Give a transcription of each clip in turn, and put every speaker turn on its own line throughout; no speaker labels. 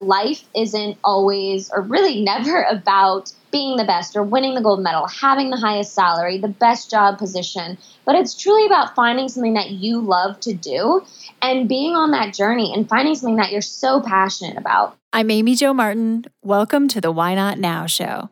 life isn't always, or really never, about being the best or winning the gold medal, having the highest salary, the best job position, but it's truly about finding something that you love to do and being on that journey and finding something that you're so passionate about.
I'm Amy Jo Martin. Welcome to the Why Not Now show.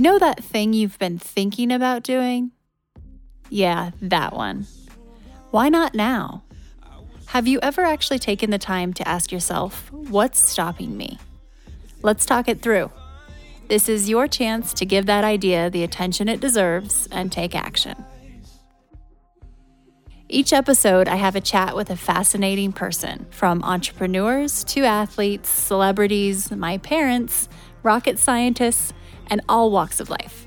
You know that thing you've been thinking about doing? Yeah, that one. Why not now? Have you ever actually taken the time to ask yourself, what's stopping me? Let's talk it through. This is your chance to give that idea the attention it deserves and take action. Each episode, I have a chat with a fascinating person, from entrepreneurs to athletes, celebrities, my parents, rocket scientists, and all walks of life.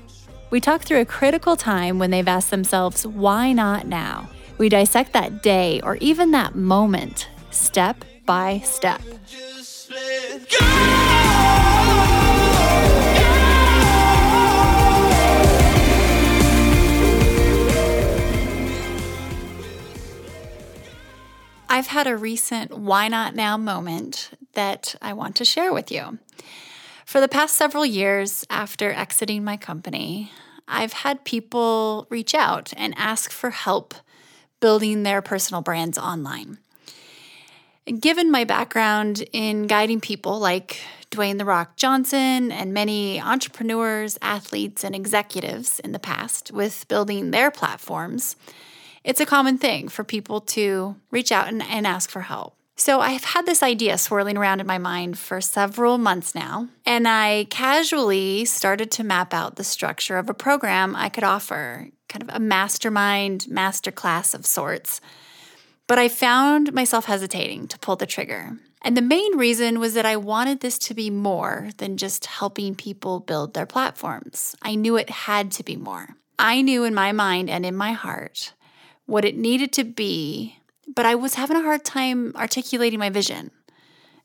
We talk through a critical time when they've asked themselves, why not now? We dissect that day or even that moment, step by step. I've had a recent why not now moment that I want to share with you. For the past several years after exiting my company, I've had people reach out and ask for help building their personal brands online. Given my background in guiding people like Dwayne The Rock Johnson and many entrepreneurs, athletes, and executives in the past with building their platforms, it's a common thing for people to reach out and, and ask for help. So I've had this idea swirling around in my mind for several months now, and I casually started to map out the structure of a program I could offer, kind of a mastermind masterclass of sorts. But I found myself hesitating to pull the trigger. And the main reason was that I wanted this to be more than just helping people build their platforms. I knew it had to be more. I knew in my mind and in my heart what it needed to be but I was having a hard time articulating my vision.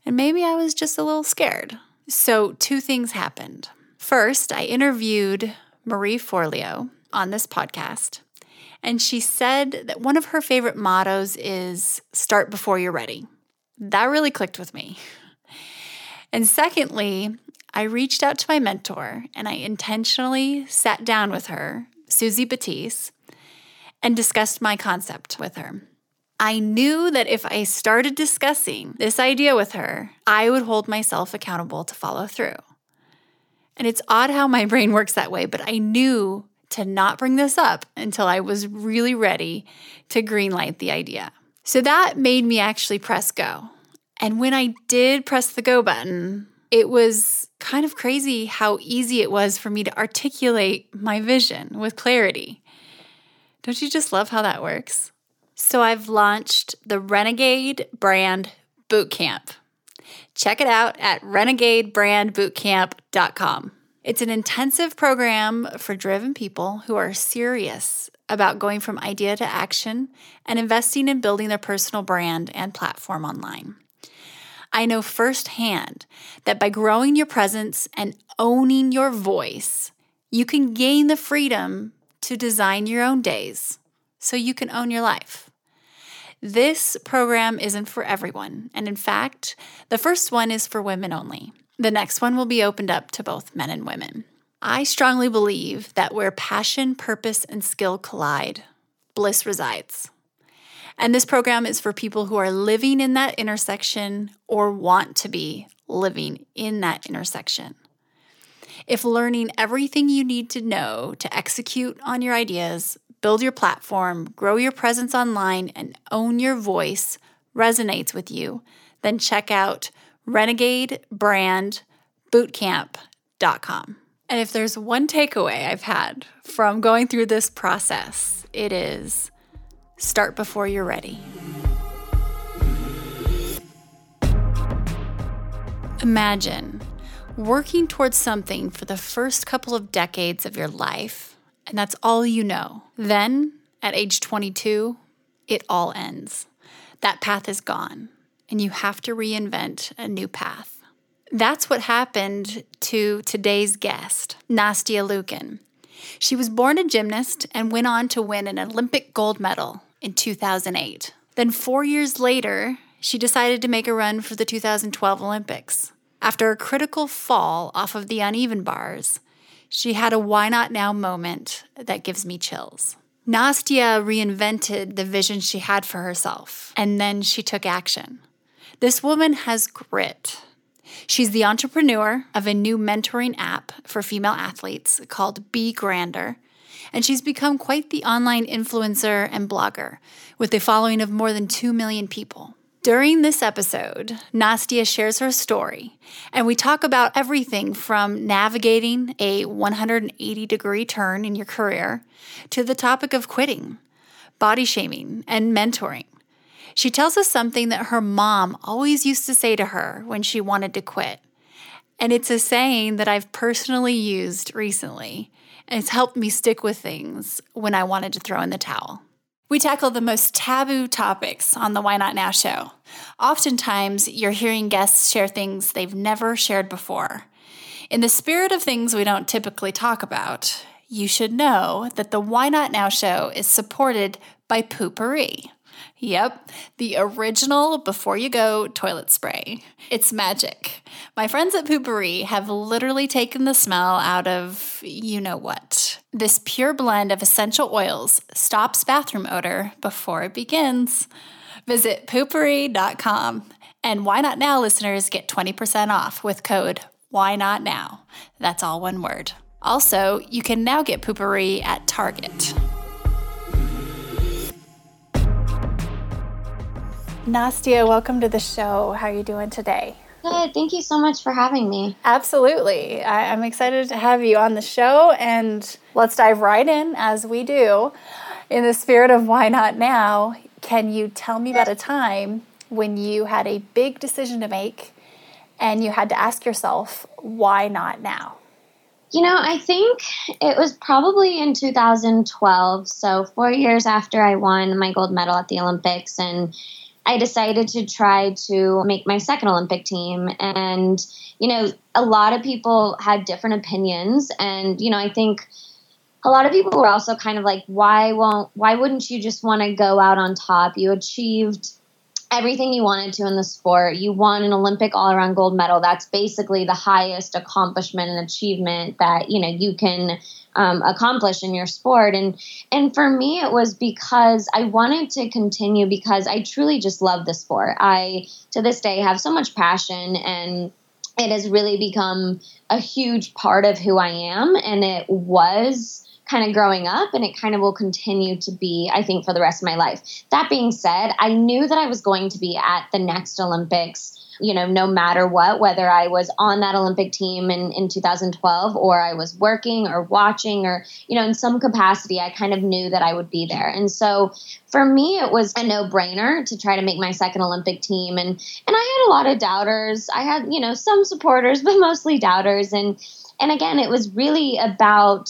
And maybe I was just a little scared. So, two things happened. First, I interviewed Marie Forleo on this podcast, and she said that one of her favorite mottos is start before you're ready. That really clicked with me. And secondly, I reached out to my mentor and I intentionally sat down with her, Suzy Batiz, and discussed my concept with her. I knew that if I started discussing this idea with her, I would hold myself accountable to follow through. And it's odd how my brain works that way, but I knew to not bring this up until I was really ready to greenlight the idea. So that made me actually press go. And when I did press the go button, it was kind of crazy how easy it was for me to articulate my vision with clarity. Don't you just love how that works? So I've launched the Renegade Brand Bootcamp. Check it out at renegadebrandbootcamp.com. It's an intensive program for driven people who are serious about going from idea to action and investing in building their personal brand and platform online. I know firsthand that by growing your presence and owning your voice, you can gain the freedom to design your own days so you can own your life. This program isn't for everyone, and in fact, the first one is for women only. The next one will be opened up to both men and women. I strongly believe that where passion, purpose, and skill collide, bliss resides. And this program is for people who are living in that intersection or want to be living in that intersection. If learning everything you need to know to execute on your ideas build your platform, grow your presence online, and own your voice resonates with you, then check out renegadebrandbootcamp.com. And if there's one takeaway I've had from going through this process, it is start before you're ready. Imagine working towards something for the first couple of decades of your life and that's all you know. Then at age 22, it all ends. That path is gone, and you have to reinvent a new path. That's what happened to today's guest, Nastia Liukin. She was born a gymnast and went on to win an Olympic gold medal in 2008. Then, four years later, she decided to make a run for the 2012 Olympics. After a critical fall off of the uneven bars, she had a why not now moment that gives me chills. Nastia reinvented the vision she had for herself, and then she took action. This woman has grit. She's the entrepreneur of a new mentoring app for female athletes called Be Grander, and she's become quite the online influencer and blogger with a following of more than 2 million people. During this episode, Nastia shares her story, and we talk about everything from navigating a 180 degree turn in your career to the topic of quitting, body shaming, and mentoring. She tells us something that her mom always used to say to her when she wanted to quit. And it's a saying that I've personally used recently, and it's helped me stick with things when I wanted to throw in the towel. We tackle the most taboo topics on the Why Not Now show. Oftentimes, you're hearing guests share things they've never shared before. In the spirit of things we don't typically talk about, you should know that the Why Not Now show is supported by Poo-Pourri. Yep, the original before you go toilet spray. It's magic. My friends at Poo-Pourri have literally taken the smell out of you know what. This pure blend of essential oils stops bathroom odor before it begins. Visit poopourri.com. and Why Not Now listeners get 20% off with code Why Not Now. That's all one word. Also, you can now get Poo-Pourri at Target. Nastia, welcome to the show. How are you doing today?
Good. Thank you so much for having me.
Absolutely. I, am excited to have you on the show, and let's dive right in as we do. In the spirit of why not now, can you tell me about a time when you had a big decision to make and you had to ask yourself, why not now?
You know, I think it was probably in 2012. So, four years after I won my gold medal at the Olympics. And I decided to try to make my second Olympic team. And, you know, a lot of people had different opinions. And, you know, I think a lot of people were also kind of like, why won't, why wouldn't you just want to go out on top? You achieved everything you wanted to in the sport. You won an Olympic all around gold medal. That's basically the highest accomplishment and achievement that, you know, you can um, accomplish in your sport. And and for me, it was because I wanted to continue because I truly just love the sport. I to this day have so much passion and it has really become a huge part of who I am. And it was kind of growing up and it kind of will continue to be i think for the rest of my life that being said i knew that i was going to be at the next olympics you know, no matter what, whether I was on that Olympic team in, in 2012 or I was working or watching or, you know, in some capacity, I kind of knew that I would be there. And so for me, it was a no brainer to try to make my second Olympic team. And, and I had a lot of doubters. I had, you know, some supporters, but mostly doubters. And, and again, it was really about,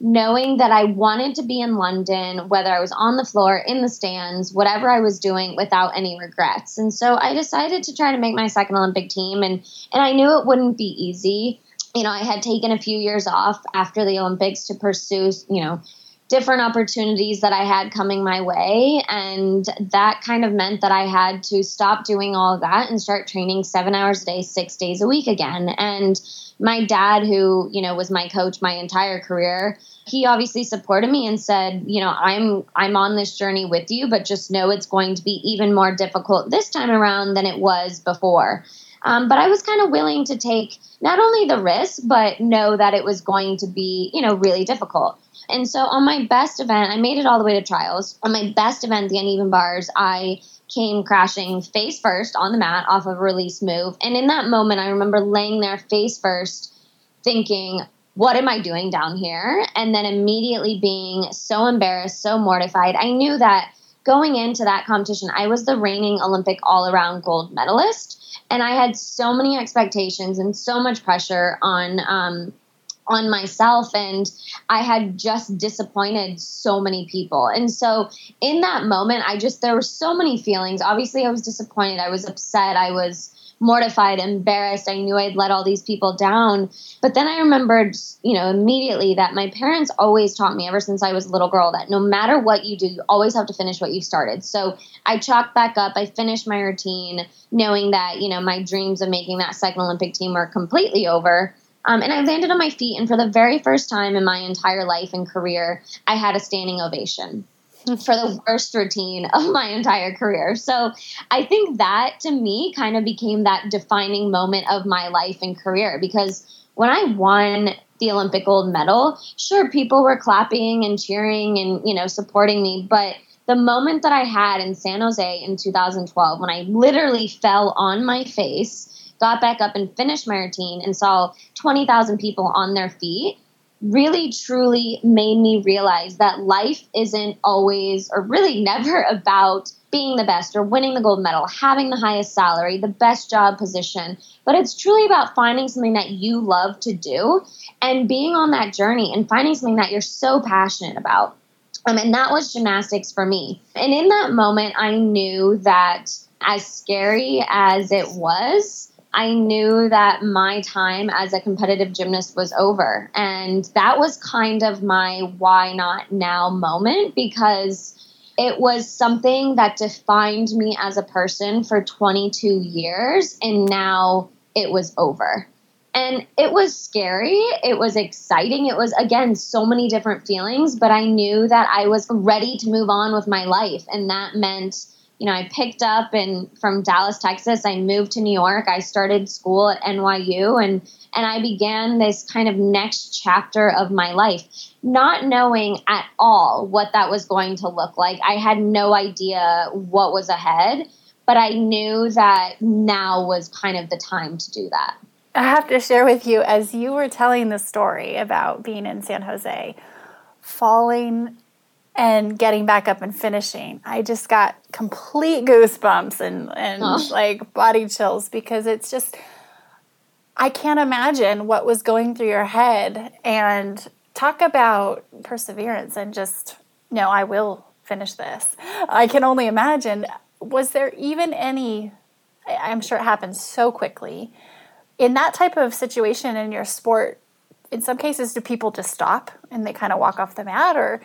knowing that I wanted to be in London, whether I was on the floor, in the stands, whatever I was doing, without any regrets. And so I decided to try to make my second Olympic team, and and I knew it wouldn't be easy. You know, I had taken a few years off after the Olympics to pursue, you know, different opportunities that I had coming my way. And that kind of meant that I had to stop doing all of that and start training seven hours a day, six days a week again. And my dad, who, you know, was my coach my entire career, he obviously supported me and said, you know, I'm I'm on this journey with you, but just know it's going to be even more difficult this time around than it was before. Um, but I was kind of willing to take not only the risk, but know that it was going to be, you know, really difficult. And so on my best event, I made it all the way to trials. On my best event, the uneven bars, I came crashing face first on the mat off of a release move. And in that moment, I remember laying there face first, thinking, what am I doing down here? And then immediately being so embarrassed, so mortified. I knew that going into that competition, I was the reigning Olympic all around gold medalist. And I had so many expectations and so much pressure on um, on myself and I had just disappointed so many people. And so in that moment I just there were so many feelings. Obviously I was disappointed, I was upset, I was mortified, embarrassed. I knew I'd let all these people down. But then I remembered, you know, immediately that my parents always taught me ever since I was a little girl that no matter what you do, you always have to finish what you started. So I chalked back up, I finished my routine, knowing that, you know, my dreams of making that second Olympic team were completely over. Um, and I landed on my feet, and for the very first time in my entire life and career, I had a standing ovation for the worst routine of my entire career. So I think that to me kind of became that defining moment of my life and career because when I won the Olympic gold medal, sure, people were clapping and cheering and, you know, supporting me, but the moment that I had in San Jose in 2012, when I literally fell on my face, got back up and finished my routine and saw 20,000 people on their feet, really truly made me realize that life isn't always or really never about being the best or winning the gold medal, having the highest salary, the best job position, but it's truly about finding something that you love to do and being on that journey and finding something that you're so passionate about. Um, and that was gymnastics for me. And in that moment, I knew that as scary as it was, I knew that my time as a competitive gymnast was over. And that was kind of my why not now moment because it was something that defined me as a person for 22 years. And now it was over. And it was scary. It was exciting. It was, again, so many different feelings, but I knew that I was ready to move on with my life. And that meant you know, I picked up and from Dallas, Texas, I moved to New York. I started school at NYU and and I began this kind of next chapter of my life, not knowing at all what that was going to look like. I had no idea what was ahead, but I knew that now was kind of the time to do that.
I have to share with you as you were telling the story about being in San Jose, falling and getting back up and finishing. I just got complete goosebumps and, and oh. like body chills because it's just, I can't imagine what was going through your head. And talk about perseverance and just, no, I will finish this. I can only imagine. Was there even any, I'm sure it happens so quickly. In that type of situation in your sport, in some cases, do people just stop and they kind of walk off the mat or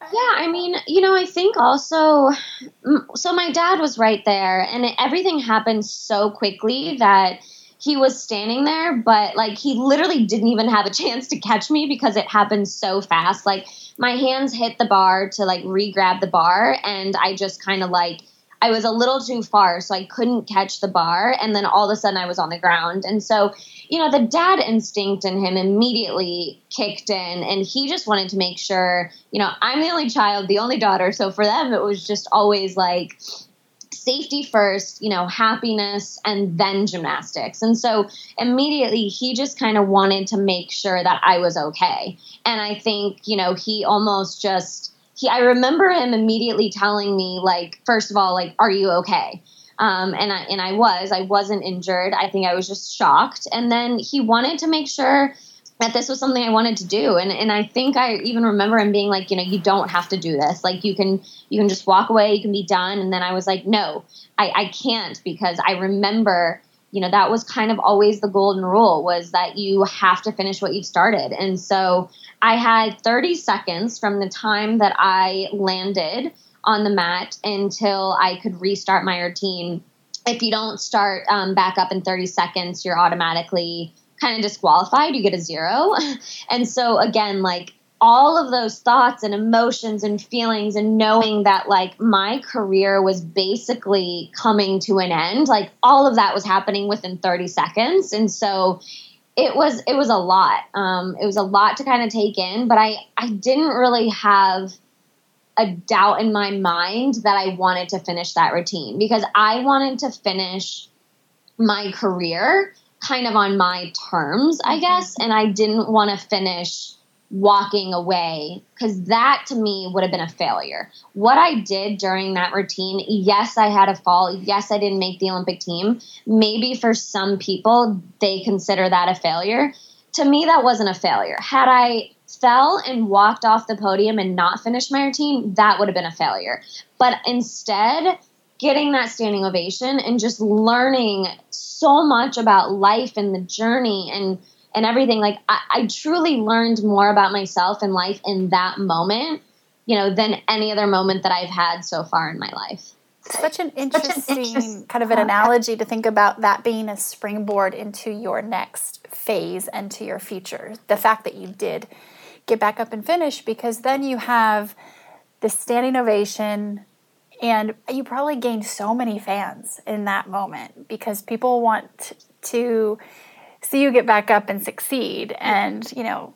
yeah, I mean, you know, I think also, so my dad was right there, and it, everything happened so quickly that he was standing there, but like he literally didn't even have a chance to catch me because it happened so fast. Like my hands hit the bar to like re grab the bar, and I just kind of like I was a little too far, so I couldn't catch the bar. And then all of a sudden I was on the ground. And so, you know, the dad instinct in him immediately kicked in. And he just wanted to make sure, you know, I'm the only child, the only daughter. So for them, it was just always like, safety first, you know, happiness, and then gymnastics. And so immediately he just kind of wanted to make sure that I was okay. And I think, you know, he almost just he I remember him immediately telling me like first of all like are you okay? Um, and I and I was I wasn't injured. I think I was just shocked. And then he wanted to make sure that this was something I wanted to do. And and I think I even remember him being like, you know, you don't have to do this. Like you can you can just walk away, you can be done. And then I was like, no, I, I can't because I remember you know that was kind of always the golden rule was that you have to finish what you've started and so i had 30 seconds from the time that i landed on the mat until i could restart my routine. If you don't start um, back up in 30 seconds you're automatically kind of disqualified you get a zero. And so again like all of those thoughts and emotions and feelings and knowing that like my career was basically coming to an end like all of that was happening within 30 seconds. And so it was it was a lot um, it was a lot to kind of take in but i i didn't really have a doubt in my mind that i wanted to finish that routine because i wanted to finish my career kind of on my terms i mm-hmm. guess and i didn't want to finish walking away because that to me would have been a failure. What I did during that routine, yes, I had a fall. Yes, I didn't make the Olympic team. Maybe for some people, they consider that a failure. to me, that wasn't a failure. Had I fell and walked off the podium and not finished my routine, that would have been a failure. But instead, getting that standing ovation and just learning so much about life and the journey and and everything like I, I truly learned more about myself and life in that moment you know than any other moment that i've had so far in my life
such an interesting kind of an analogy to think about that being a springboard into your next phase and to your future. The fact that you did get back up and finish, because then you have the standing ovation, and you probably gained so many fans in that moment because people want to see you get back up and succeed and, you know,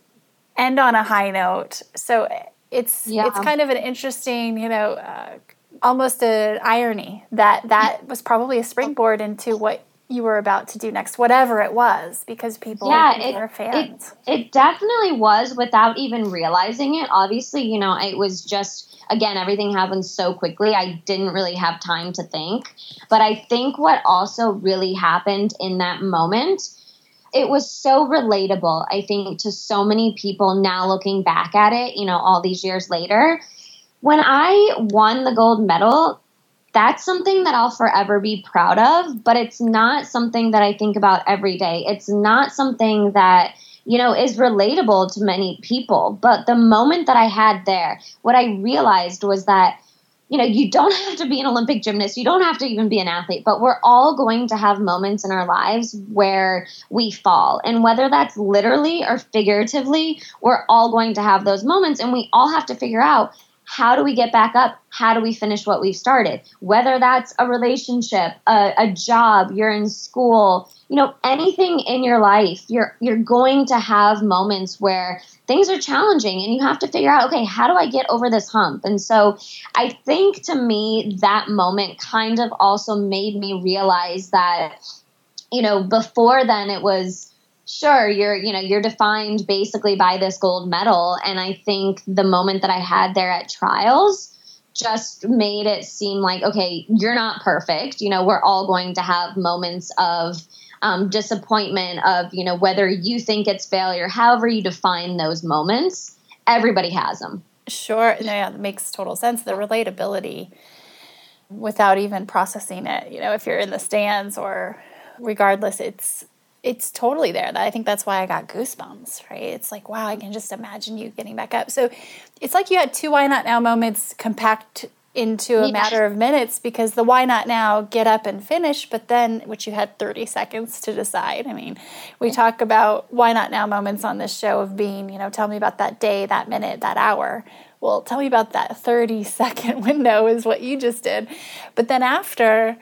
end on a high note. So it's yeah. it's kind of an interesting, you know, uh, almost an irony that that was probably a springboard into what you were about to do next, whatever it was, because people yeah, it, are fans.
It, it definitely was without even realizing it. Obviously, you know, it was just, again, everything happened so quickly. I didn't really have time to think. But I think what also really happened in that moment, it was so relatable, I think, to so many people now looking back at it, you know, all these years later. When I won the gold medal, that's something that I'll forever be proud of, but it's not something that I think about every day. It's not something that, you know, is relatable to many people. But the moment that I had there, what I realized was that, you know, you don't have to be an Olympic gymnast, you don't have to even be an athlete, but we're all going to have moments in our lives where we fall. And whether that's literally or figuratively, we're all going to have those moments. And we all have to figure out how do we get back up? How do we finish what we've started? Whether that's a relationship, a, a, job, you're in school, you know, anything in your life, you're you're going to have moments where things are challenging and you have to figure out, okay, how do I get over this hump? And so I think to me that moment kind of also made me realize that, you know, before then it was sure you're you know you're defined basically by this gold medal. And i think the moment that i had there at trials just made it seem like okay you're not perfect. You know we're all going to have moments of um, disappointment of you know whether you think it's failure however you define those moments everybody has them
sure. Yeah that makes total sense. The relatability without even processing it you know if you're in the stands or regardless it's it's totally there. I think that's why I got goosebumps, right? It's like, wow, I can just imagine you getting back up. So it's like you had two why not now moments compact into a yeah. matter of minutes because the why not now get up and finish, but then which you had 30 seconds to decide. I mean, we talk about why not now moments on this show of being, you know, tell me about that day, that minute, that hour. Well, tell me about that 30 second window is what you just did. But then after,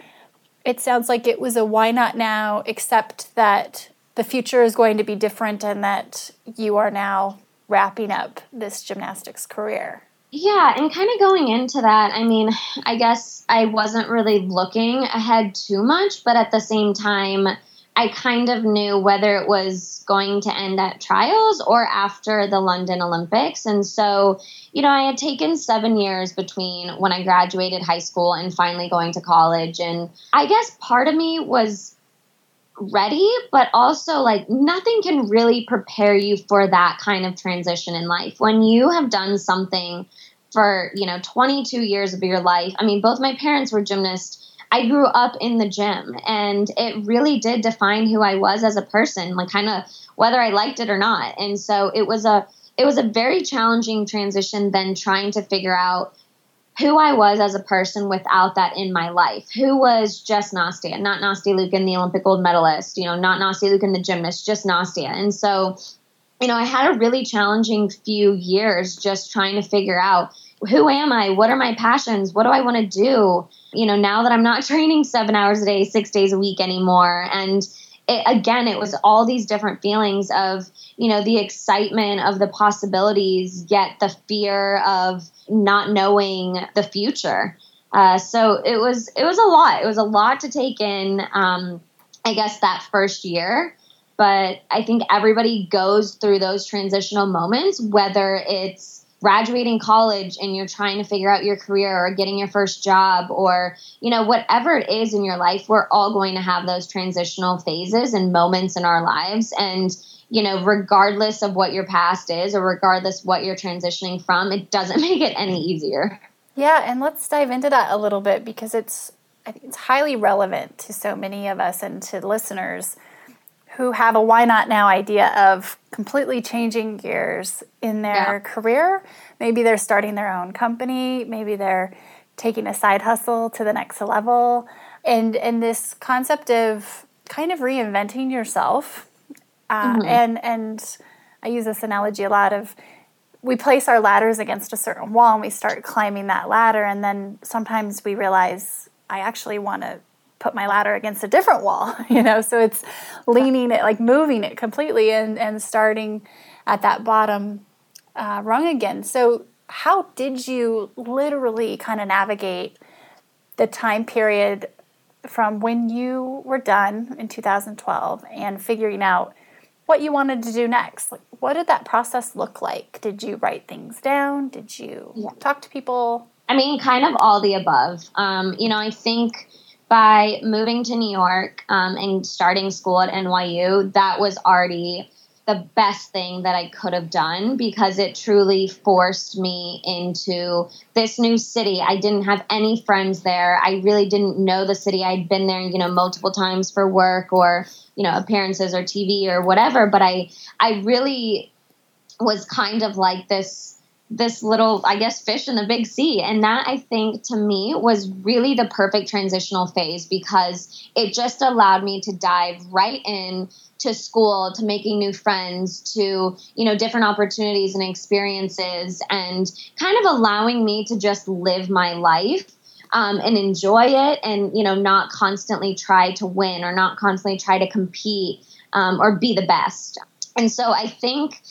it sounds like it was a why not now, except that the future is going to be different and that you are now wrapping up this gymnastics career.
Yeah, and kind of going into that, I mean, I guess I wasn't really looking ahead too much, but at the same time, I kind of knew whether it was going to end at trials or after the London Olympics. And so, you know, I had taken seven years between when I graduated high school and finally going to college. And I guess part of me was ready, but also like nothing can really prepare you for that kind of transition in life. When you have done something for, you know, 22 years of your life, I mean, both my parents were gymnasts I grew up in the gym and it really did define who I was as a person, like kind of whether I liked it or not. And so it was a it was a very challenging transition then trying to figure out who I was as a person without that in my life. Who was just Nastia, not Nastia Liukin, the Olympic gold medalist, you know, not Nastia Liukin, the gymnast, just Nastia. And so, you know, I had a really challenging few years just trying to figure out who am I? What are my passions? What do I want to do? You know, now that I'm not training seven hours a day, six days a week anymore. And it, again, it was all these different feelings of, you know, the excitement of the possibilities, yet the fear of not knowing the future. Uh, so it was it was a lot. It was a lot to take in. Um, I guess that first year, but I think everybody goes through those transitional moments, whether it's graduating college and you're trying to figure out your career or getting your first job or you know whatever it is in your life we're all going to have those transitional phases and moments in our lives and you know, regardless of what your past is or regardless what you're transitioning from, it doesn't make it any easier.
Yeah, and let's dive into that a little bit because it's I think it's highly relevant to so many of us and to listeners who have a why not now idea of completely changing gears in their yeah. career. Maybe they're starting their own company, maybe they're taking a side hustle to the next level. And and this concept of kind of reinventing yourself. Uh, mm-hmm. and and I use this analogy a lot of we place our ladders against a certain wall and we start climbing that ladder and then sometimes we realize I actually want to put my ladder against a different wall, you know. So it's leaning it, like moving it completely, and and starting at that bottom uh, rung again. So how did you literally kind of navigate the time period from when you were done in 2012 and figuring out what you wanted to do next? Like, what did that process look like? Did you write things down? Did you yeah. talk to people?
I mean, kind of all the above. Um, you know, I think by moving to New York um, and starting school at NYU, that was already the best thing that I could have done because it truly forced me into this new city. I didn't have any friends there. I really didn't know the city. I'd been there, you know, multiple times for work or, you know, appearances or TV or whatever, but I I really was kind of like this this little, I guess, fish in the big sea. And that I think to me was really the perfect transitional phase because it just allowed me to dive right in to school to making new friends to you know different opportunities and experiences and kind of allowing me to just live my life um, and enjoy it and you know not constantly try to win or not constantly try to compete um, or be the best and so i think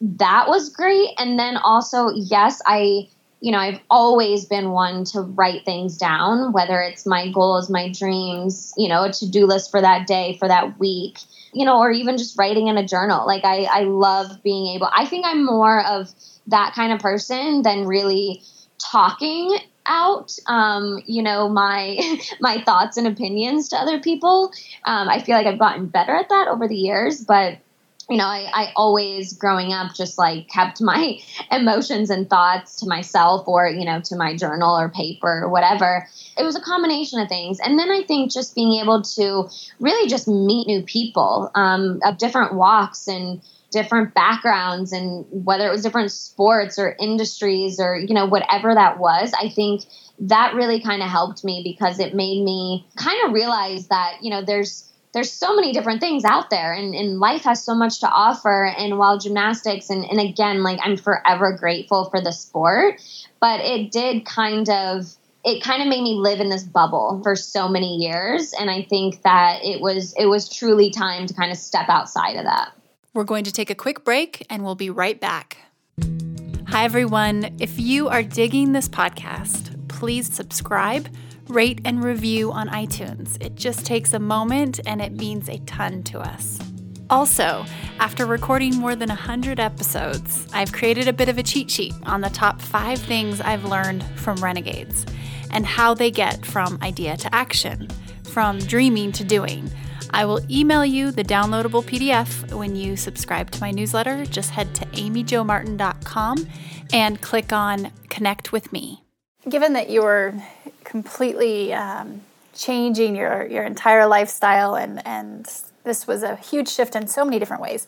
that was great. And then also, yes, I, you know, I've always been one to write things down, whether it's my goals, my dreams, you know, a to do list for that day, for that week, you know, or even just writing in a journal. Like, I, I love being able, I think I'm more of that kind of person than really talking out um, you know my my thoughts and opinions to other people um, i feel like i've gotten better at that over the years but you know, I, I always growing up just like kept my emotions and thoughts to myself or, you know, to my journal or paper or whatever. It was a combination of things. And then I think just being able to really just meet new people um, of different walks and different backgrounds and whether it was different sports or industries or, you know, whatever that was, I think that really kind of helped me because it made me kind of realize that, you know, there's, there's so many different things out there and, and life has so much to offer. And while gymnastics and, and again like i'm forever grateful for the sport but it did kind of it kind of made me live in this bubble for so many years. And i think that it was it was truly time to kind of step outside of that.
We're going to take a quick break and we'll be right back. Hi everyone. If you are digging this podcast please subscribe rate and review on iTunes. It just takes a moment and it means a ton to us. Also, after recording more than 100 episodes, I've created a bit of a cheat sheet on the top five things I've learned from renegades and how they get from idea to action, from dreaming to doing. I will email you the downloadable PDF when you subscribe to my newsletter. Just head to amyjomartin.com and click on Connect with Me. Given that you're completely um, changing your, your entire lifestyle, and, and this was a huge shift in so many different ways,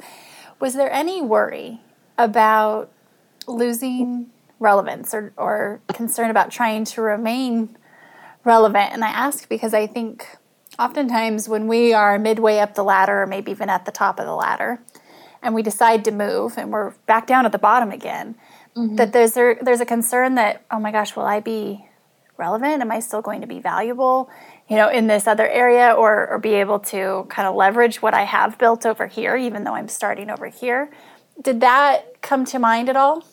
was there any worry about losing relevance or, or concern about trying to remain relevant? And I ask because I think oftentimes when we are midway up the ladder, or maybe even at the top of the ladder, and we decide to move and we're back down at the bottom again, mm-hmm. that there's a, there's a concern that oh my gosh, will I be relevant? Am I still going to be valuable, you know, in this other area, or or be able to kind of leverage what I have built over here, even though I'm starting over here? Did that come to mind at all?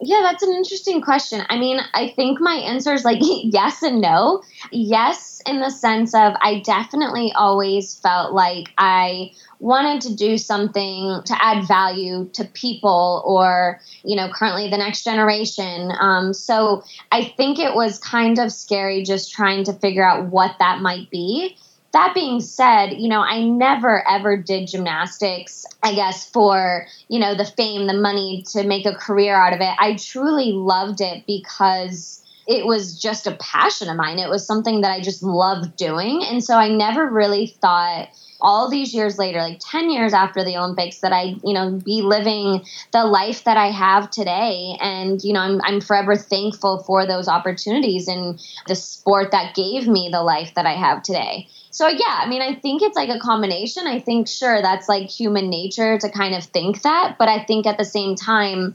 Yeah, that's an interesting question. I mean, I think my answer is like yes and no. Yes, in the sense of I definitely always felt like I wanted to do something to add value to people or, you know, currently the next generation. Um, so I think it was kind of scary just trying to figure out what that might be. that being said, you know, I never ever did gymnastics, I guess, for, you know, the fame, the money to make a career out of it. I truly loved it because it was just a passion of mine. It was something that I just loved doing. And so I never really thought all these years later, like 10 years after the Olympics, that I, you know, be living the life that I have today. And, you know, I'm, I'm forever thankful for those opportunities and the sport that gave me the life that I have today. So, yeah, I mean, I think it's like a combination. I think, sure, that's like human nature to kind of think that. But I think at the same time,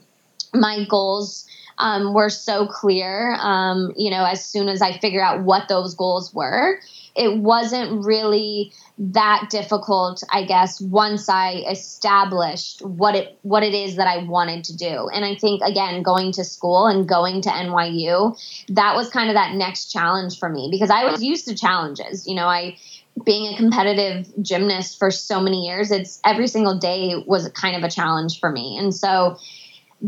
my goals um, were so clear. Um, you know, as soon as I figured out what those goals were, it wasn't really that difficult i guess once i established what it what it is that i wanted to do. And i think again going to school and going to nyu that was kind of that next challenge for me because i was used to challenges. You know i being a competitive gymnast for so many years it's every single day was kind of a challenge for me. And so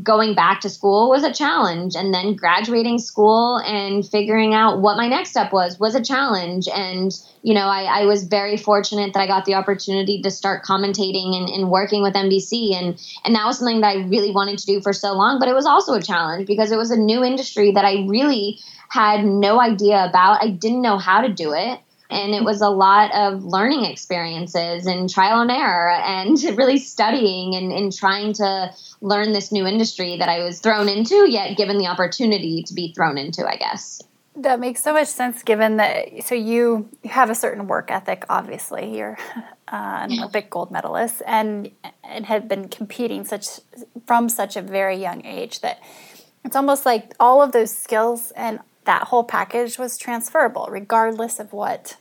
going back to school was a challenge and then graduating school and figuring out what my next step was was a challenge. And you know I, I was very fortunate that i got the opportunity to start commentating and, and working with nbc and and that was something that i really wanted to do for so long but it was also a challenge because it was a new industry that i really had no idea about. I didn't know how to do it and it was a lot of learning experiences and trial and error and really studying and, and trying to learn this new industry that I was thrown into, yet given the opportunity to be thrown into, I guess.
That makes so much sense given that so you have a certain work ethic obviously you're uh, an Olympic gold medalist and and had been competing such from such a very young age that it's almost like all of those skills and that whole package was transferable regardless of what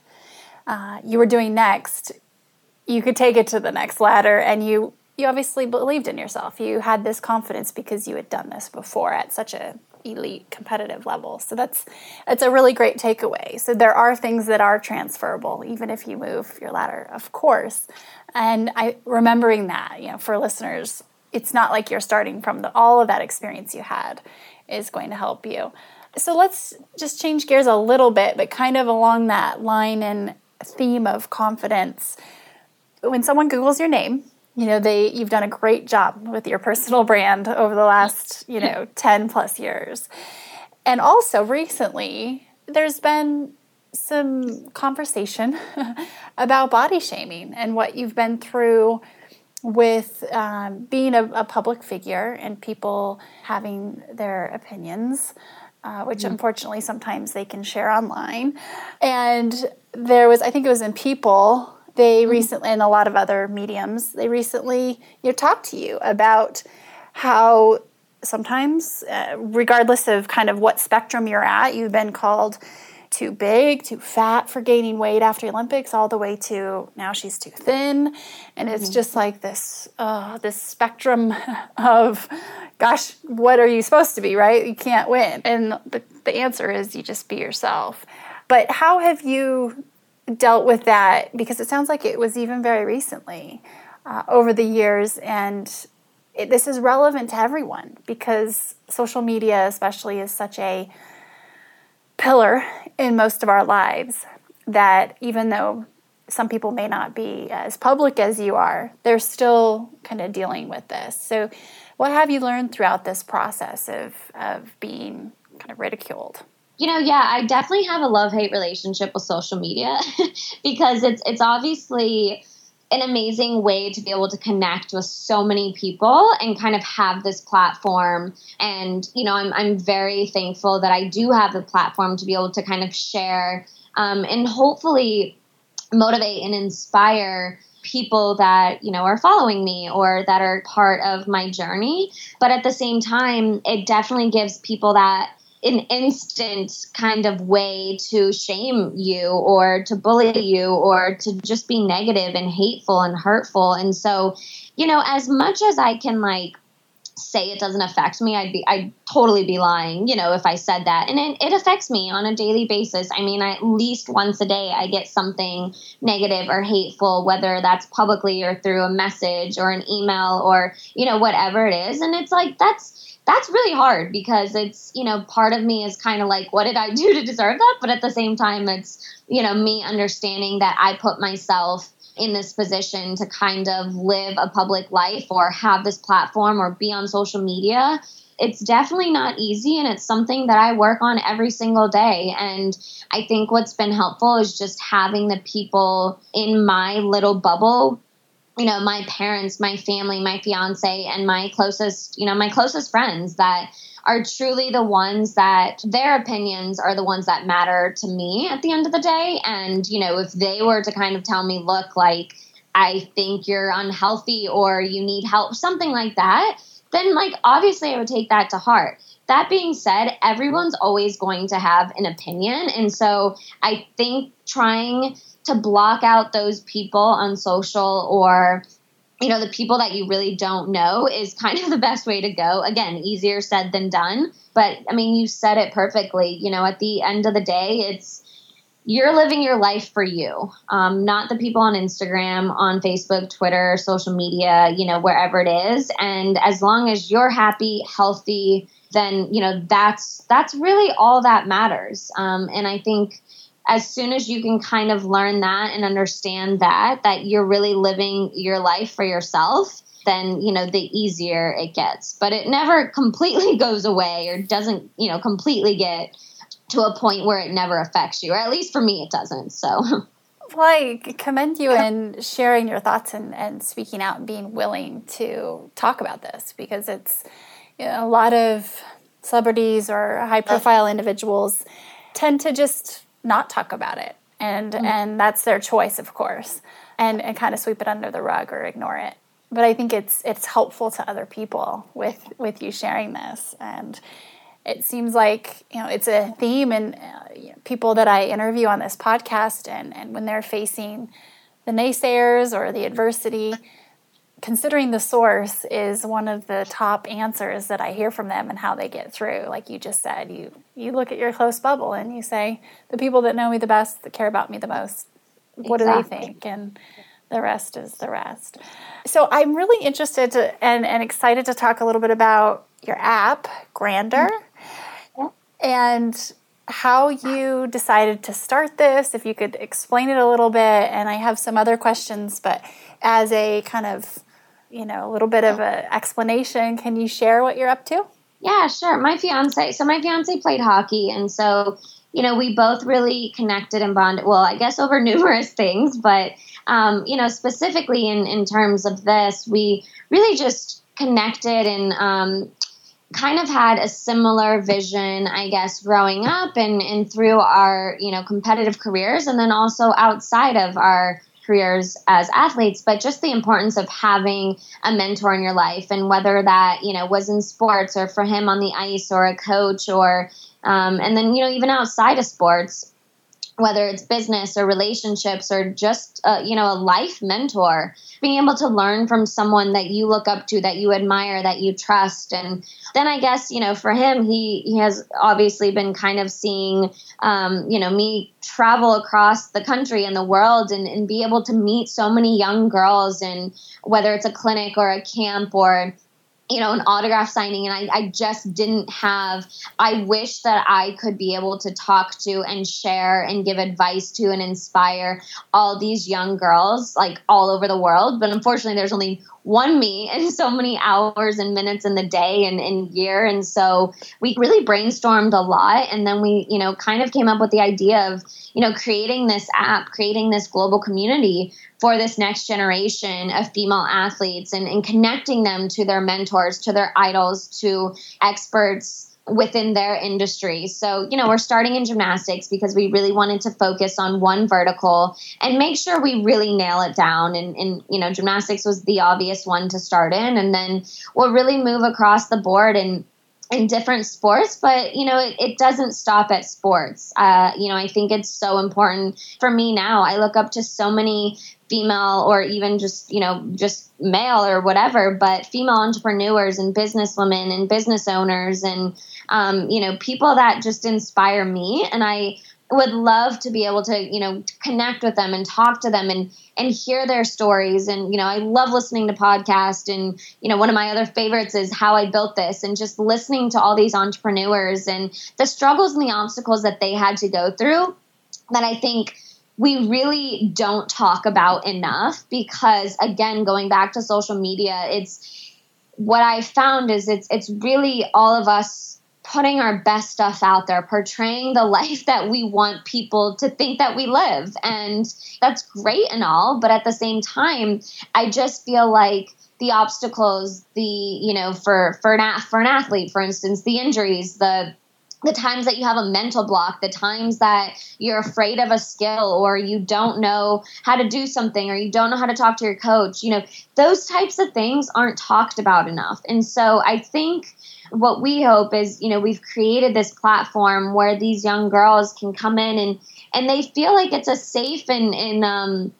uh, you were doing next you could take it to the next ladder and you you obviously believed in yourself. You had this confidence because you had done this before at such a elite competitive level. So that's it's a really great takeaway. So there are things that are transferable even if you move your ladder, of course. And I remembering that, you know, for listeners, it's not like you're starting from the, all of that experience you had is going to help you. So let's just change gears a little bit, but kind of along that line and theme of confidence. When someone Googles your name, you know they you've done a great job with your personal brand over the last you know 10 plus years and also recently there's been some conversation about body shaming and what you've been through with um, being a, a, public figure and people having their opinions uh, which mm-hmm. unfortunately sometimes they can share online and there was i think it was in people they mm-hmm. recently, and a lot of other mediums, they recently you know, talked to you about how sometimes, uh, regardless of kind of what spectrum you're at, you've been called too big, too fat for gaining weight after Olympics, all the way to now she's too thin, and it's mm-hmm. just like this uh, this spectrum of, gosh, what are you supposed to be, right? You can't win, and the the answer is you just be yourself. But how have you dealt with that? Because it sounds like it was even very recently uh, over the years and it, this is relevant to everyone because social media especially is such a pillar in most of our lives that even though some people may not be as public as you are they're still kind of dealing with this. So what have you learned throughout this process of, of being kind of ridiculed
you know, yeah, I definitely have a love hate relationship with social media because it's it's obviously an amazing way to be able to connect with so many people and kind of have this platform. And you know i'm, I'm very thankful that i do have the platform to be able to kind of share um, and hopefully motivate and inspire people that you know are following me or that are part of my journey. But at the same time it definitely gives people that an instant kind of way to shame you or to bully you or to just be negative and hateful and hurtful. And so, you know, as much as I can like say it doesn't affect me, I'd be I'd totally be lying, you know, if I said that. And it, it affects me on a daily basis. I mean, at least once a day I get something negative or hateful, whether that's publicly or through a message or an email or, you know, whatever it is. And it's like that's that's really hard because it's, you know, part of me is kind of like, what did I do to deserve that? But at the same time, it's, you know, me understanding that I put myself in this position to kind of live a public life or have this platform or be on social media it's definitely not easy and it's something that I work on every single day. And I think what's been helpful is just having the people in my little bubble you know my parents my family my fiance and my closest you know my closest friends that are truly the ones that their opinions are the ones that matter to me at the end of the day and you know if they were to kind of tell me look like i think you're unhealthy or you need help something like that then like obviously I would take that to heart. That being said, everyone's always going to have an opinion. And so I think trying to block out those people on social or you know the people that you really don't know is kind of the best way to go again easier said than done but i mean you said it perfectly you know at the end of the day it's you're living your life for you, um, not the people on Instagram, on Facebook, Twitter, social media, you know, wherever it is. And as long as you're happy, healthy, then you know that's that's really all that matters. Um, and I think as soon as you can kind of learn that and understand that that you're really living your life for yourself then you know the easier it gets but it never completely goes away or doesn't you know completely get to a point where it never affects you, or at least for me, it doesn't. So.
Well, I commend you in sharing your thoughts and, and speaking out and being willing to talk about this because it's you know, a lot of celebrities or high profile individuals tend to just not talk about it. And, mm-hmm. and that's their choice, of course, and, and kind of sweep it under the rug or ignore it. But I think it's it's helpful to other people with with you sharing this and it seems like you know it's a theme and uh, you know, people that I interview on this podcast and and when they're facing the naysayers or the adversity considering the source is one of the top answers that I hear from them and how they get through like you just said you you look at your close bubble and you say the people that know me the best that care about me the most what exactly. do they think and the rest is the rest so i'm really interested to, and, and excited to talk a little bit about your app Grander mm-hmm. and how you decided to start this, if you could explain it a little bit. And I have some other questions, but as a kind of, you know, a little bit of an explanation, can you share what you're up to?
Yeah, sure. My fiance, so my fiance played hockey, and so you know we both really connected and bonded. Well, I guess over numerous things, but um, you know specifically in in terms of this, we really just connected and um, kind of had a similar vision, I guess, growing up and, and through our, you know, competitive careers and then also outside of our careers as athletes, but just the importance of having a mentor in your life and whether that, you know, was in sports or for him on the ice or a coach or, um, and then, you know, even outside of sports, whether it's business or relationships or just uh, you know a life mentor being able to learn from someone that you look up to that you admire that you trust. And then i guess you know for him he he has obviously been kind of seeing um, you know me travel across the country and the world and, and be able to meet so many young girls and whether it's a clinic or a camp or you know, an autograph signing, and I, I just didn't have. I wish that I could be able to talk to and share and give advice to and inspire all these young girls like all over the world. But unfortunately, there's only one me in so many hours and minutes in the day and, and year. And so we really brainstormed a lot. And then we, you know, kind of came up with the idea of, you know, creating this app, creating this global community for this next generation of female athletes and, and connecting them to their mentors, to their idols, to experts within their industry. So, you know, we're starting in gymnastics because we really wanted to focus on one vertical and make sure we really nail it down. And, and, you know, gymnastics was the obvious one to start in. And then we'll really move across the board and in different sports, but you know, it, it doesn't stop at sports. Uh, you know, I think it's so important for me now. I look up to so many female or even just, you know, just male or whatever, but female entrepreneurs and businesswomen and business owners and, um, you know, people that just inspire me. And I would love to be able to you know connect with them and talk to them and and hear their stories and you know i love listening to podcasts and you know one of my other favorites is how i built this and just listening to all these entrepreneurs and the struggles and the obstacles that they had to go through that i think we really don't talk about enough because again going back to social media it's what i found is it's it's really all of us putting our best stuff out there, portraying the life that we want people to think that we live. And that's great and all, but at the same time, I just feel like the obstacles, the, you know, for for an for an athlete, for instance, the injuries, the the times that you have a mental block, the times that you're afraid of a skill or you don't know how to do something or you don't know how to talk to your coach, you know, those types of things aren't talked about enough. And so I think what we hope is, you know, we've created this platform where these young girls can come in and and they feel like it's a safe and, and um,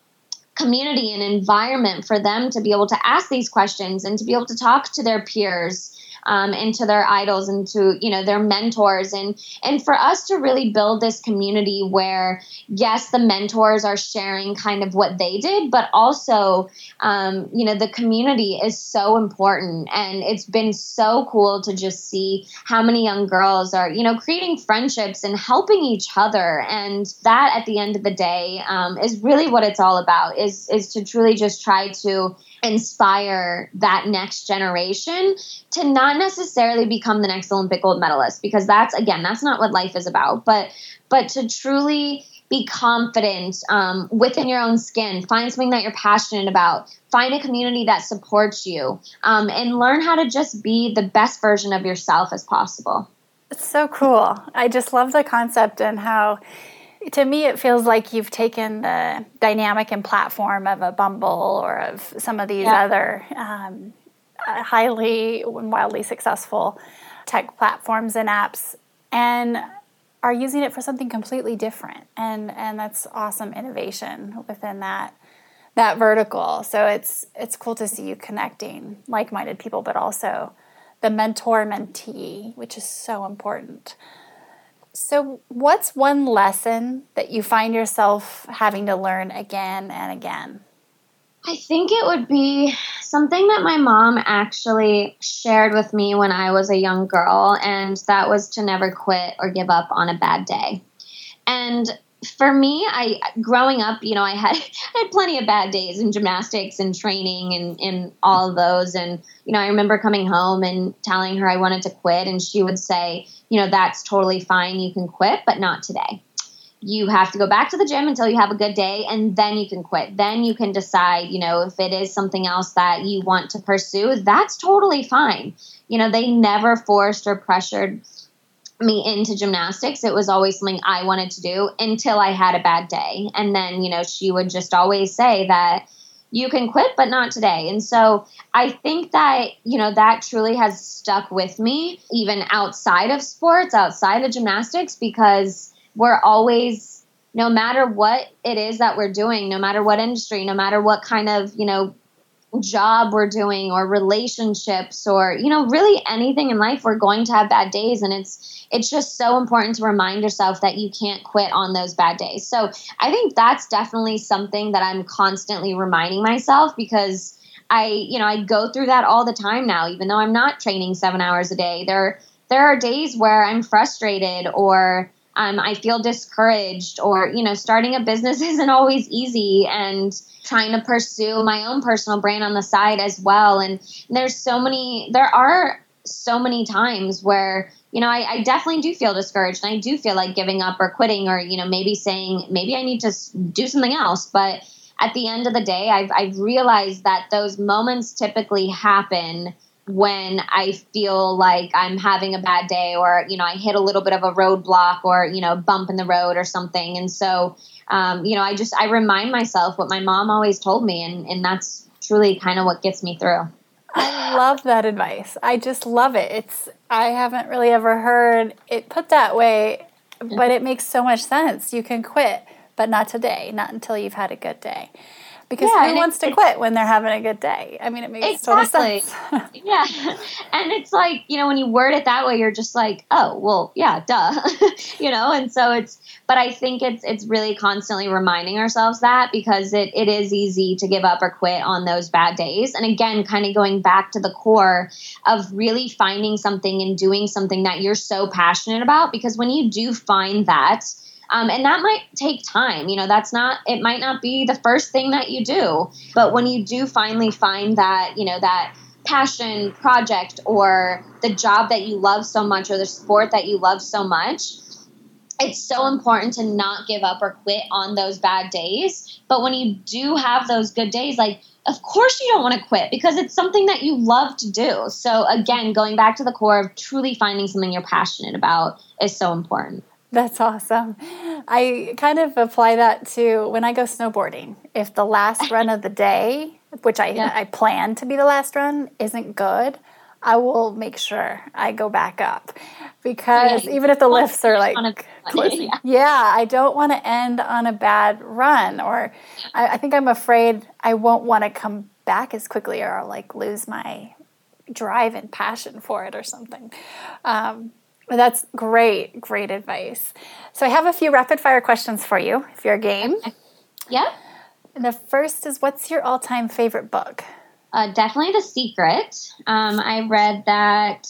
community and environment for them to be able to ask these questions and to be able to talk to their peers um, and to their idols and to you know their mentors. And and for us to really build this community where yes the mentors are sharing kind of what they did but also um, you know the community is so important. And it's been so cool to just see how many young girls are you know creating friendships and helping each other. And that at the end of the day um, is really what it's all about is is to truly just try to inspire that next generation to not necessarily become the next Olympic gold medalist because that's again that's not what life is about but but to truly be confident um, within your own skin find something that you're passionate about find a community that supports you um, and learn how to just be the best version of yourself as possible.
It's so cool. I just love the concept and how to me, it feels like you've taken the dynamic and platform of a Bumble or of some of these yeah. other um, highly and wildly successful tech platforms and apps and are using it for something completely different. And and that's awesome innovation within that that vertical. So it's it's cool to see you connecting like-minded people, but also the mentor mentee, which is so important. So, what's one lesson that you find yourself having to learn again and again?
I think it would be something that my mom actually shared with me when I was a young girl, and that was to never quit or give up on a bad day. And for me, I growing up, you know, I had I had plenty of bad days in gymnastics and training and, and all of those. And, you know, I remember coming home and telling her I wanted to quit, and she would say, you know, that's totally fine. You can quit, but not today. You have to go back to the gym until you have a good day, and then you can quit. Then you can decide, you know, if it is something else that you want to pursue, that's totally fine. You know, they never forced or pressured me into gymnastics. It was always something I wanted to do until I had a bad day. And then, you know, she would just always say that you can quit, but not today. And so I think that, you know, that truly has stuck with me, even outside of sports, outside of gymnastics, because we're always, no matter what it is that we're doing, no matter what industry, no matter what kind of, you know, job we're doing or relationships or you know really anything in life we're going to have bad days. And it's it's just so important to remind yourself that you can't quit on those bad days. So i think that's definitely something that i'm constantly reminding myself because i you know i go through that all the time now even though i'm not training 7 hours a day. There there are days where i'm frustrated or um, I feel discouraged, or you know, starting a business isn't always easy, and trying to pursue my own personal brand on the side as well. And there's so many, there are so many times where you know, I, I, definitely do feel discouraged and I do feel like giving up or quitting or, you know, maybe saying, maybe I need to do something else. But at the end of the day, I've, I've realized that those moments typically happen when I feel like I'm having a bad day or, you know, I hit a little bit of a roadblock or, you know, bump in the road or something. And so, um, you know, I just, I remind myself what my mom always told me. And, and that's truly kind of what gets me through.
I love that advice. I just love it. It's, I haven't really ever heard it put that way, but it makes so much sense. You can quit, but not today, not until you've had a good day. Because
Yeah,
who wants to quit when they're having a good day? I mean, it makes
Exactly.
total sense.
yeah. And it's like, you know, when you word it that way, you're just like, oh, well, yeah, duh. you know, and so it's but I think it's it's really constantly reminding ourselves that because it, it is easy to give up or quit on those bad days. And again, kind of going back to the core of really finding something and doing something that you're so passionate about because when you do find that um, and that might take time. You know, that's not, it might not be the first thing that you do. But when you do finally find that, you know, that passion project or the job that you love so much or the sport that you love so much, it's so important to not give up or quit on those bad days. But when you do have those good days, like, of course you don't want to quit because it's something that you love to do. So, again, going back to the core of truly finding something you're passionate about is so important.
That's awesome. I kind of apply that to when I go snowboarding. If the last run of the day, which I,
Yeah.
I plan to be the last run, isn't good, I will make sure I go back up because
Yeah.
even if the lifts are like closing,
yeah.
yeah, I don't want to end on a bad run, or I, I think I'm afraid I won't want to come back as quickly, or I'll like lose my drive and passion for it or something. Um, that's great, great advice. So I have a few rapid fire questions for you if you're game.
yeah.
And the first is what's your all time favorite book?
Uh, definitely The Secret. Um, I read that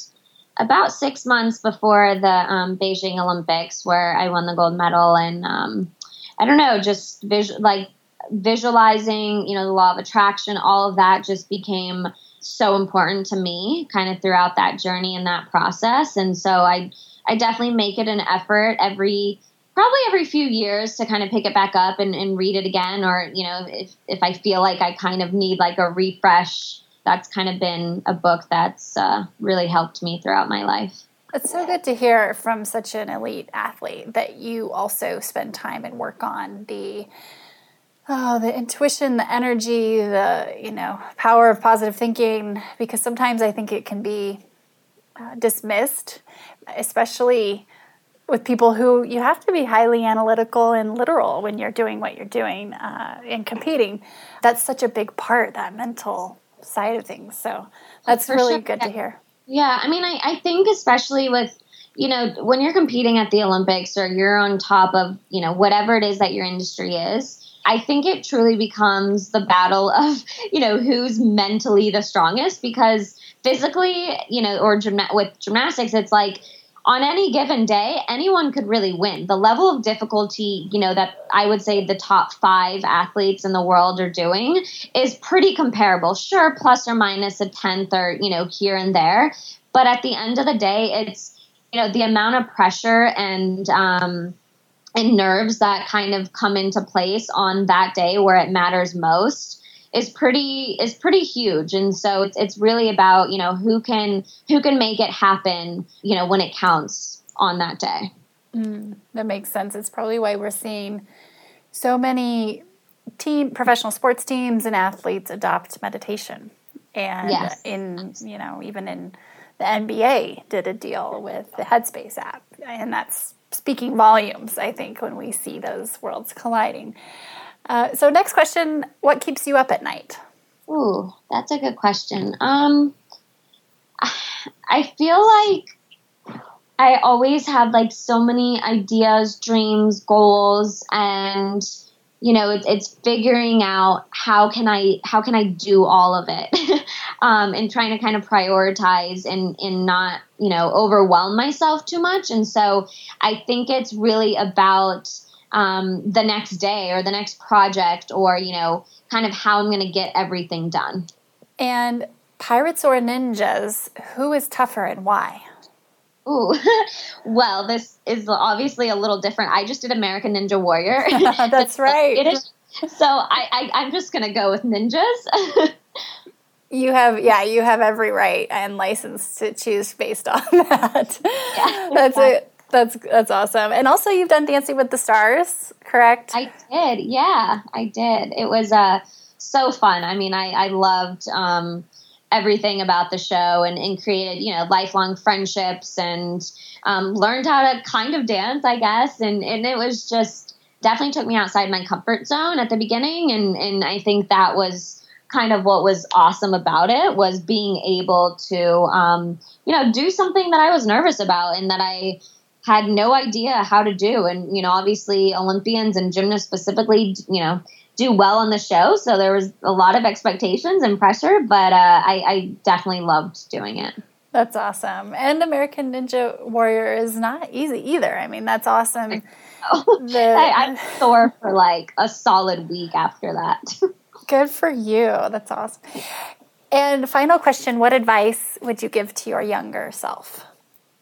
about six months before the um, Beijing Olympics, where I won the gold medal, and um, I don't know, just visual, like visualizing, you know, the law of attraction, all of that just became so important to me, kind of throughout that journey and that process. And so I, I definitely make it an effort every probably every few years to kind of pick it back up and, and read it again or you know if, if i feel like i kind of need like a refresh that's kind of been a book that's uh, really helped me throughout my life
It's so good to hear from such an elite athlete that you also spend time and work on the oh the intuition, the energy, the you know power of positive thinking. Because sometimes I think it can be uh, dismissed, especially with people who you have to be highly analytical and literal when you're doing what you're doing uh, and competing. That's such a big part that mental side of things. So that's
For
really
sure.
good to hear.
Yeah, I mean, I, I think especially with, you know, when you're competing at the Olympics or you're on top of, you know, whatever it is that your industry is, I think it truly becomes the battle of, you know, who's mentally the strongest because physically, you know, or with gymnastics, it's like, on any given day, anyone could really win. The level of difficulty, you know, that I would say the top five athletes in the world are doing is pretty comparable. Sure, plus or minus a tenth or, you know, here and there. But at the end of the day, it's, you know, the amount of pressure and, um, and nerves that kind of come into place on that day where it matters most is pretty is pretty huge and so it's it's really about you know who can who can make it happen you know when it counts on that day mm,
That makes sense. It's probably why we're seeing so many team professional sports teams and athletes adopt meditation. And
Yes.
in you know, even in the NBA did a deal with the Headspace app. And that's speaking volumes, I think, when we see those worlds colliding. Uh, so next question, what keeps you up at night?
Ooh, that's a good question. Um, I feel like I always have like so many ideas, dreams, goals, and you know, it's it's figuring out how can I how can I do all of it, um, and trying to kind of prioritize and and not you know overwhelm myself too much. And so I think it's really about um, the next day or the next project or you know kind of how I'm going to get everything done.
And pirates or ninjas, who is tougher and why?
Ooh, well, this is obviously a little different. I just did American Ninja Warrior.
That's right.
It is. So I, I, I'm just going to go with ninjas.
You have, yeah, you have every right and license to choose based on that.
Yeah,
that's it. That's that's awesome. And also, you've done Dancing with the Stars, correct?
I did. Yeah, I did. It was uh, so fun. I mean, I, I loved um, everything about the show and, and created, you know, lifelong friendships and um, learned how to kind of dance, I guess. And, and it was just definitely took me outside my comfort zone at the beginning. And, and I think that was kind of what was awesome about it was being able to, um, you know, do something that I was nervous about and that I had no idea how to do. And, you know, obviously Olympians and gymnasts specifically, you know, do well on the show. So there was a lot of expectations and pressure, but uh, I, I definitely loved doing it.
That's awesome. And American Ninja Warrior is not easy either. I mean, that's awesome.
The, I, am sore for like a solid week after that.
good for you. That's awesome. And final question What advice would you give to your younger self?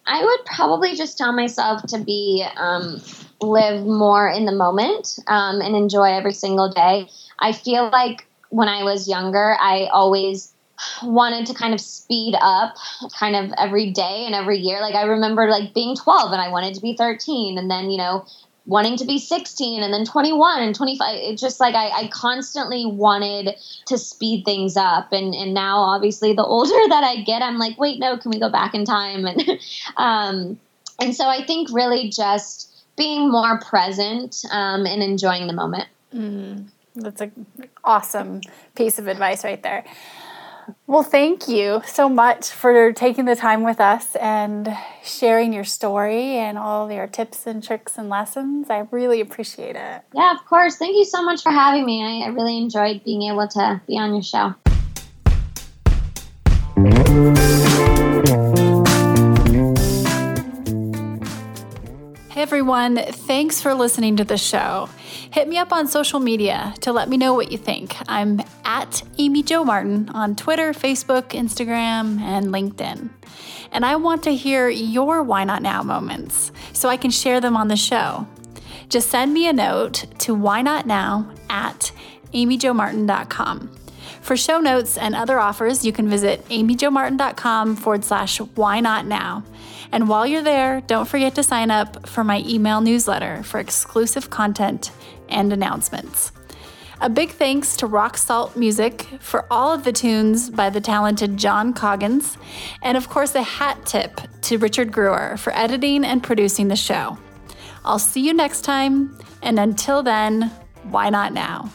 I would probably just tell myself to be um, live more in the moment um, and enjoy every single day. I feel like when I was younger, I always wanted to kind of speed up kind of every day and every year. Like I remember like being 12 and I wanted to be 13 and then, you know, wanting to be 16 and then 21 and 25 it's just like I, I, constantly wanted to speed things up. And and now obviously the older that i get i'm like wait no can we go back in time? And um and so i think really just being more present um, and enjoying the moment.
Mm, that's an awesome piece of advice right there well, thank you so much for taking the time with us and sharing your story and all your tips and tricks and lessons. I really appreciate it.
Yeah, of course. Thank you so much for having me. I, really enjoyed being able to be on your show.
Everyone, thanks for listening to the show. Hit me up on social media to let me know what you think. I'm at Amy Jo Martin on Twitter, Facebook, Instagram, and LinkedIn. And I want to hear your Why Not Now moments so I can share them on the show. Just send me a note to why not now at amyjomartin.com. For show notes and other offers, you can visit amyjomartin.com forward slash why not now. And while you're there, don't forget to sign up for my email newsletter for exclusive content and announcements. A big thanks to Rock Salt Music for all of the tunes by the talented John Coggins, and of course, a hat tip to Richard Greer for editing and producing the show. I'll see you next time, and until then, why not now?